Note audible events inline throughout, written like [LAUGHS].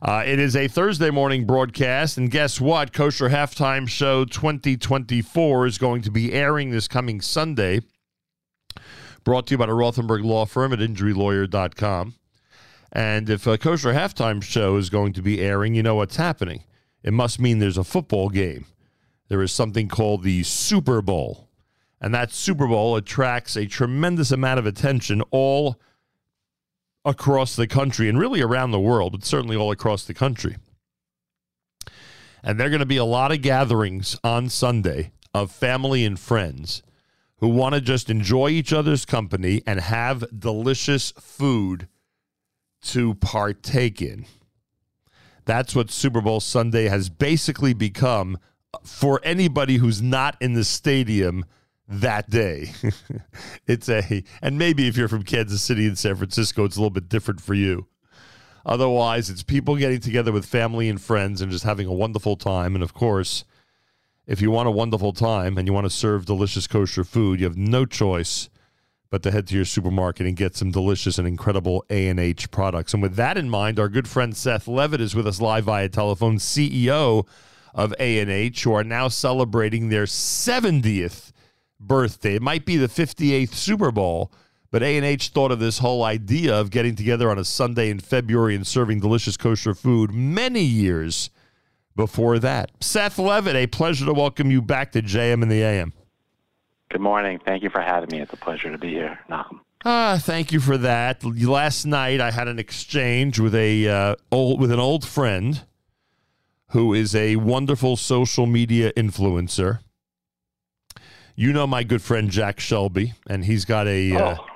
Uh, it is a Thursday morning broadcast, and guess what? Kosher Halftime Show 2024 is going to be airing this coming Sunday. Brought to you by the Rothenberg Law Firm at InjuryLawyer.com. And if a Kosher Halftime Show is going to be airing, you know what's happening. It must mean there's a football game. There is something called the Super Bowl. And that Super Bowl attracts a tremendous amount of attention all across the country and really around the world, but certainly all across the country. And there are going to be a lot of gatherings on Sunday of family and friends who want to just enjoy each other's company and have delicious food to partake in. That's what Super Bowl Sunday has basically become for anybody who's not in the stadium that day. [LAUGHS] it's a, and maybe if you're from Kansas City and San Francisco, it's a little bit different for you. Otherwise, it's people getting together with family and friends and just having a wonderful time. And of course, if you want a wonderful time and you want to serve delicious kosher food, you have no choice but to head to your supermarket and get some delicious and incredible A&H products. And with that in mind, our good friend Seth Leavitt is with us live via telephone, CEO of A&H, who are now celebrating their 70th birthday. It might be the 58th Super Bowl, but A&H thought of this whole idea of getting together on a Sunday in February and serving delicious kosher food many years before that. Seth Leavitt, a pleasure to welcome you back to JM in the AM. Good morning. Thank you for having me. It's a pleasure to be here, Nachum. Ah, thank you for that. Last night I had an exchange with a uh, old with an old friend who is a wonderful social media influencer you know my good friend Jack Shelby, and he's got a uh, oh.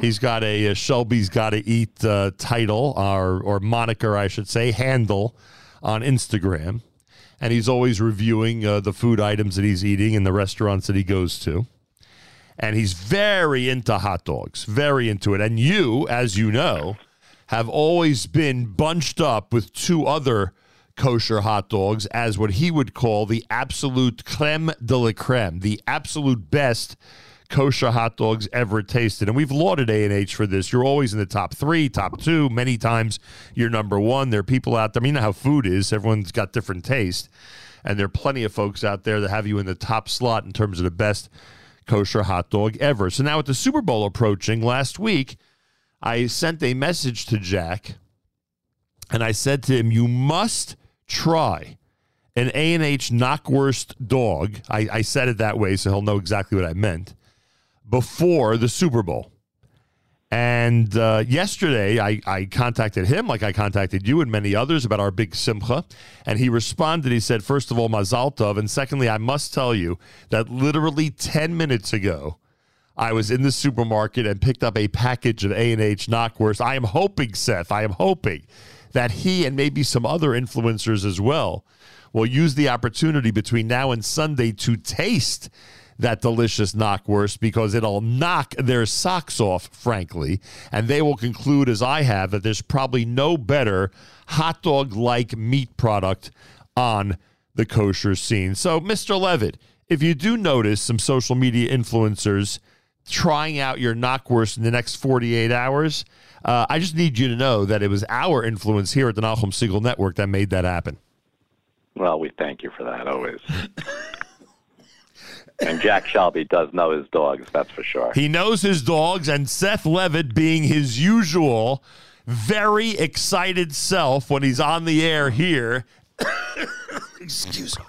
he's got a, a uh, Shelby's got to eat uh, title or or moniker, I should say, handle on Instagram, and he's always reviewing uh, the food items that he's eating in the restaurants that he goes to. And he's very into hot dogs, very into it. And you, as you know, have always been bunched up with two other kosher hot dogs as what he would call the absolute creme de la creme, the absolute best kosher hot dogs ever tasted. And we've lauded A&H for this. You're always in the top three, top two. Many times you're number one. There are people out there. I mean, you know how food is. Everyone's got different taste. And there are plenty of folks out there that have you in the top slot in terms of the best kosher hot dog ever. So now with the Super Bowl approaching last week, I sent a message to Jack and I said to him, You must try an A&H Knockwurst dog, I, I said it that way so he'll know exactly what I meant, before the Super Bowl. And uh, yesterday, I, I contacted him like I contacted you and many others about our big simcha. And he responded. He said, first of all, Mazal Tov. And secondly, I must tell you that literally 10 minutes ago, I was in the supermarket and picked up a package of A&H Knockwurst. I am hoping, Seth, I am hoping that he and maybe some other influencers as well will use the opportunity between now and Sunday to taste that delicious knockwurst because it'll knock their socks off, frankly. And they will conclude, as I have, that there's probably no better hot dog like meat product on the kosher scene. So, Mr. Leavitt, if you do notice some social media influencers trying out your knockwurst in the next 48 hours, uh, I just need you to know that it was our influence here at the Nachum Segal Network that made that happen. Well, we thank you for that always. [LAUGHS] and Jack Shelby does know his dogs, that's for sure. He knows his dogs, and Seth Leavitt, being his usual very excited self when he's on the air here. [COUGHS] Excuse me.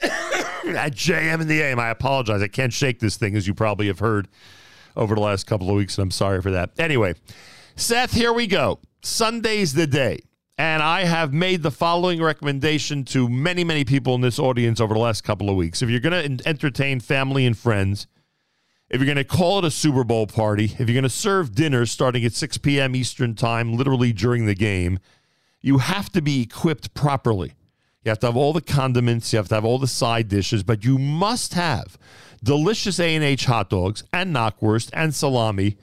[COUGHS] At JM in the AM, I apologize. I can't shake this thing, as you probably have heard over the last couple of weeks, and I'm sorry for that. Anyway, Seth, here we go. Sunday's the day. And I have made the following recommendation to many, many people in this audience over the last couple of weeks. If you're going to entertain family and friends, if you're going to call it a Super Bowl party, if you're going to serve dinner starting at 6 p.m. Eastern Time, literally during the game, you have to be equipped properly. You have to have all the condiments, you have to have all the side dishes, but you must have delicious A&H hot dogs and knockwurst and salami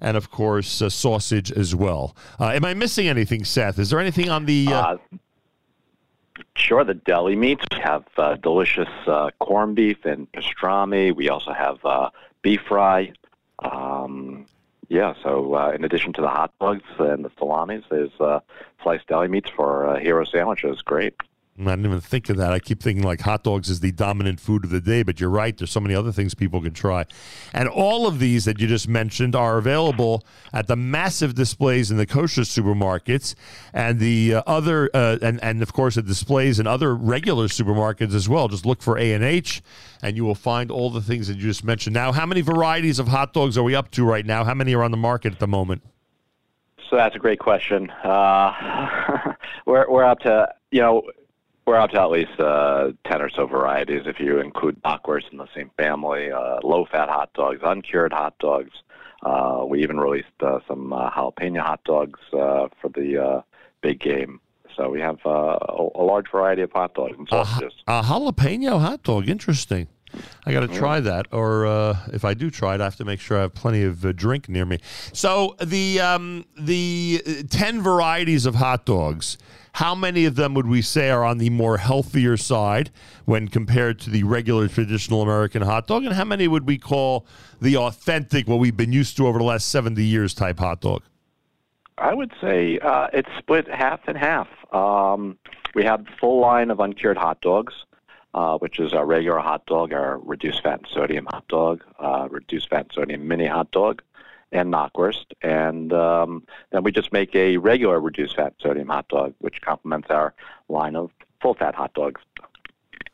and of course uh, sausage as well. Uh, am I missing anything, Seth? Is there anything on the? Uh... uh sure, the deli meats. We have uh, delicious uh, corned beef and pastrami. We also have beef fry. Um, yeah, so in addition to the hot dogs and the salamis, there's sliced deli meats for hero sandwiches. Great. I didn't even think of that. I keep thinking like hot dogs is the dominant food of the day, but you're right. There's so many other things people can try. And all of these that you just mentioned are available at the massive displays in the kosher supermarkets and the uh, other, uh, and, and of course, the displays in other regular supermarkets as well. Just look for A&H and you will find all the things that you just mentioned. Now, how many varieties of hot dogs are we up to right now? How many are on the market at the moment? So that's a great question. Uh, [LAUGHS] we're, we're up to, you know, we're up to at least uh, 10 or so varieties if you include bockwurst in the same family, uh, low fat hot dogs, uncured hot dogs. Uh, we even released uh, some uh, jalapeno hot dogs uh, for the uh, big game. So we have uh, a, a large variety of hot dogs and sausages. A jalapeno hot dog, interesting. I got to try that, or uh, if I do try it, I have to make sure I have plenty of uh, drink near me. So the um, the uh, ten varieties of hot dogs. How many of them would we say are on the more healthier side when compared to the regular traditional American hot dog, and how many would we call the authentic, what we've been used to over the last seventy years type hot dog? I would say uh, it's split half and half. Um, we have the full line of uncured hot dogs uh, which is our regular hot dog, our reduced fat and sodium hot dog, uh, reduced fat and sodium mini hot dog, and knockwurst. And um, then we just make a regular reduced fat and sodium hot dog, which complements our line of full fat hot dogs.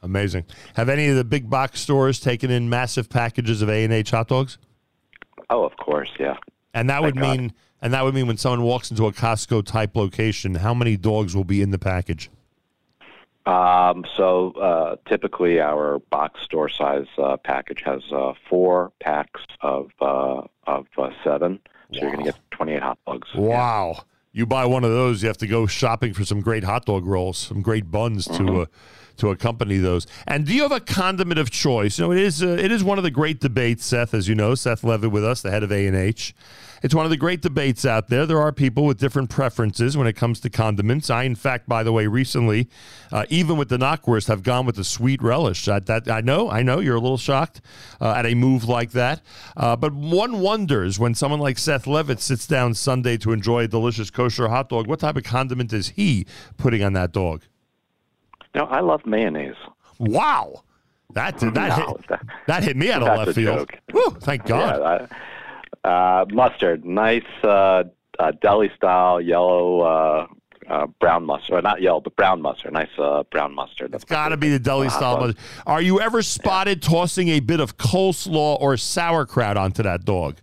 Amazing. Have any of the big box stores taken in massive packages of A and H hot dogs? Oh, of course, yeah. And that Thank would God. mean, and that would mean when someone walks into a Costco type location, how many dogs will be in the package? Um, so uh, typically, our box store size uh, package has uh, four packs of uh, of uh, seven. So you're going to get 28 hot dogs. Wow. You buy one of those, you have to go shopping for some great hot dog rolls, some great buns to uh, to accompany those. And do you have a condiment of choice? You know, it is uh, it is one of the great debates, Seth, as you know, Seth Leavitt with us, the head of A and H. It's one of the great debates out there. There are people with different preferences when it comes to condiments. I, in fact, by the way, recently, uh, even with the knockwurst, have gone with the sweet relish. That, that I know, I know, you're a little shocked uh, at a move like that. Uh, but one wonders when someone like Seth Leavitt sits down Sunday to enjoy a delicious kosher hot dog, what type of condiment is he putting on that dog? No, I love mayonnaise. Wow, that that No, hit, that- that hit me out of left field. Whew, thank God. Yeah, I, uh, mustard, nice uh, uh, deli style yellow, uh, uh, brown mustard, or not yellow, but brown mustard. Nice uh, brown mustard. It's got to be the deli style. mustard. Are you ever spotted tossing a bit of coleslaw or sauerkraut onto that dog?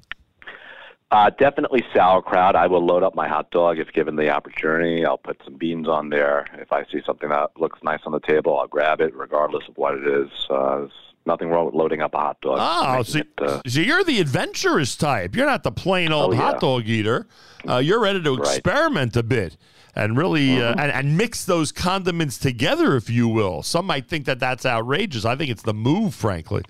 Uh, definitely sauerkraut. I will load up my hot dog if given the opportunity. I'll put some beans on there. If I see something that looks nice on the table, I'll grab it, regardless of what it is. Uh, nothing wrong with loading up a hot dog. Oh, so, it, uh, so you're the adventurous type. You're not the plain old Oh, hot yeah. dog eater. Uh, you're ready to Right. Mm-hmm. experiment a bit and really uh, and, and mix those condiments together, if you will. Some might think that that's outrageous. I think it's the move, frankly.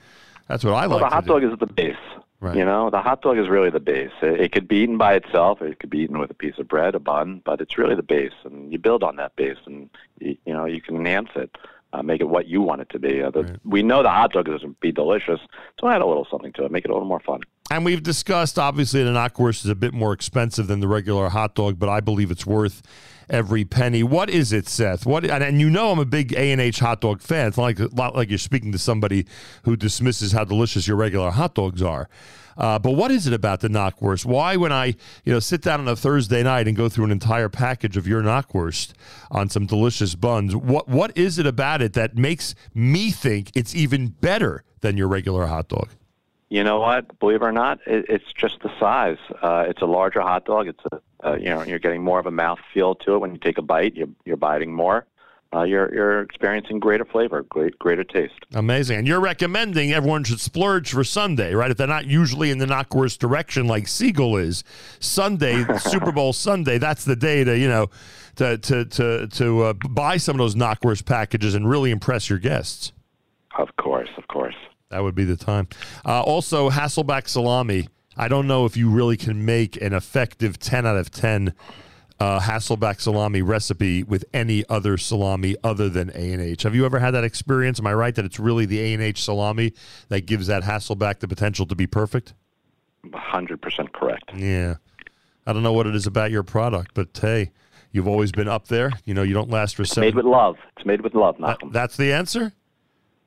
That's what I well, like. the hot to do. dog is the base. Right. You know, the hot dog is really the base. It, it could be eaten by itself. It could be eaten with a piece of bread, a bun, but it's really the base, and you build on that base, and you, you know you can enhance it, uh, make it what you want it to be. Uh, the, Right. We know the hot dog is going to be delicious, so add a little something to it, make it a little more fun. And we've discussed obviously the knockwurst is a bit more expensive than the regular hot dog, but I believe it's worth every penny. What is it, Seth? What and, and you know I'm a big A and H hot dog fan. It's like not like you're speaking to somebody who dismisses how delicious your regular hot dogs are. Uh, but what is it about the knockwurst? Why, when I you know sit down on a Thursday night and go through an entire package of your knockwurst on some delicious buns, what what is it about it that makes me think it's even better than your regular hot dog? You know what? Believe it or not, it, it's just the size. Uh, it's a larger hot dog. It's a, uh, you know, you're getting more of a mouth feel to it when you take a bite. You're, you're biting more. Uh, you're you're experiencing greater flavor, great, greater taste. Amazing. And you're recommending everyone should splurge for Sunday, right? If they're not usually in the knockwurst direction like Segal is, Sunday, [LAUGHS] Super Bowl Sunday, that's the day to, you know, to to to to uh, buy some of those knockwurst packages and really impress your guests. Of course, of course. That would be the time. Uh, also, Hasselback salami. I don't know if you really can make an effective 10 out of 10 uh, Hasselback salami recipe with any other salami other than A&H. Have you ever had that experience? Am I right that it's really the A&H salami that gives that Hasselback the potential to be perfect? 100% correct. Yeah. I don't know what it is about your product, but hey, you've always been up there. You know, you don't last for It's seven. made with love. It's made with love, That- Malcolm. that's the answer.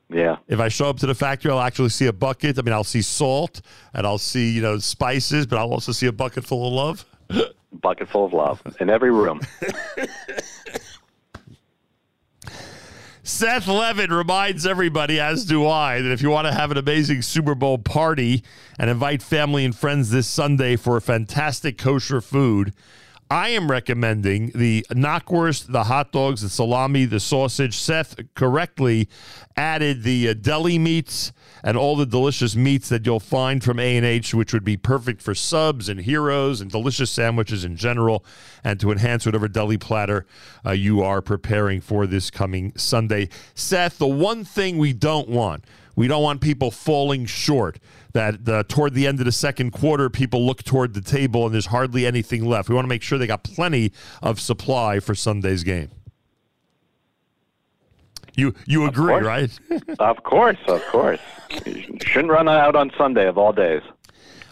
Yeah. If I show up to the factory, I'll actually see a bucket. I mean, I'll see salt and I'll see you know spices, but I'll also see a bucket full of love. [LAUGHS] Bucket full of love in every room. Seth Levin reminds everybody, as do I, that if you want to have an amazing Super Bowl party and invite family and friends this Sunday for a fantastic kosher food, I am recommending the knockwurst, the hot dogs, the salami, the sausage. Seth correctly added the uh, deli meats and all the delicious meats that you'll find from A&H, which would be perfect for subs and heroes and delicious sandwiches in general, and to enhance whatever deli platter uh, you are preparing for this coming Sunday. Seth, the one thing we don't want, we don't want people falling short. That uh, toward the end of the second quarter, people look toward the table and there's hardly anything left. We want to make sure they got plenty of supply for Sunday's game. You you agree, course. right? [LAUGHS] of course, of course. You shouldn't run out on Sunday of all days.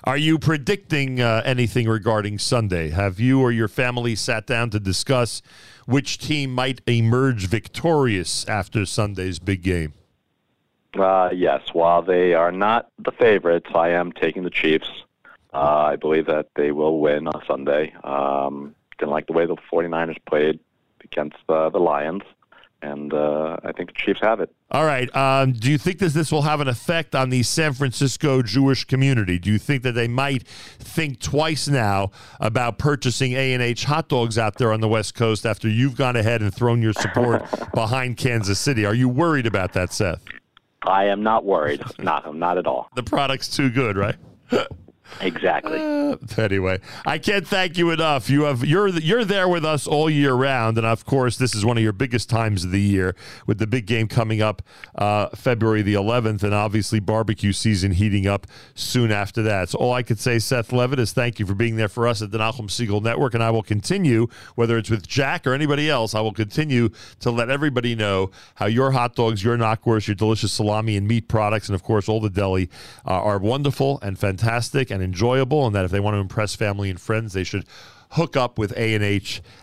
Are you predicting uh, anything regarding Sunday? Have you or your family sat down to discuss which team might emerge victorious after Sunday's big game? Uh, yes, while they are not the favorites, I am taking the Chiefs. Uh, I believe that they will win on Sunday. Um, didn't like the way the 49ers played against uh, the Lions, and uh, I think the Chiefs have it. All right. Um, do you think that this will have an effect on the San Francisco Jewish community? Do you think that they might think twice now about purchasing A and H hot dogs out there on the West Coast after you've gone ahead and thrown your support [LAUGHS] behind Kansas City? Are you worried about that, Seth? I am not worried. [LAUGHS] not, not at all. The product's too good, right? [LAUGHS] Exactly. Uh, anyway, I can't thank you enough. You have you're you're there with us all year round, and of course, this is one of your biggest times of the year with the big game coming up uh, February the 11th, and obviously barbecue season heating up soon after that. So all I could say, Seth Leavitt, is thank you for being there for us at the Nachum Segal Network, and I will continue, whether it's with Jack or anybody else, I will continue to let everybody know how your hot dogs, your knockwurst, your delicious salami and meat products, and of course all the deli uh, are wonderful and fantastic and enjoyable, and that if they want to impress family and friends, they should hook up with A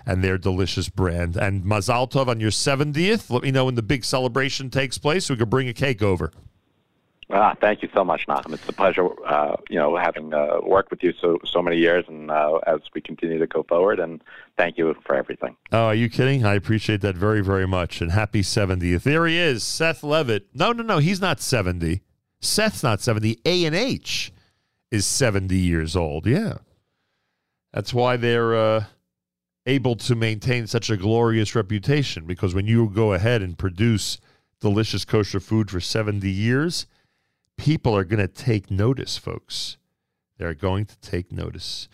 and their delicious brand. And Mazal Tov on your 70th. Let me know when the big celebration takes place. So we could bring a cake over. Ah, thank you so much, Nachum. It's a pleasure, uh, you know, having uh, worked with you so so many years, and uh, as we continue to go forward. And thank you for everything. Oh, are you kidding? I appreciate that very, very much. And happy 70th. There he is, Seth Leavitt. No, no, no, he's not 70. Seth's not 70. A and H is 70 years old. Yeah. That's why they're uh, able to maintain such a glorious reputation because when you go ahead and produce delicious kosher food for 70 years, people are going to take notice, folks. They're going to take notice.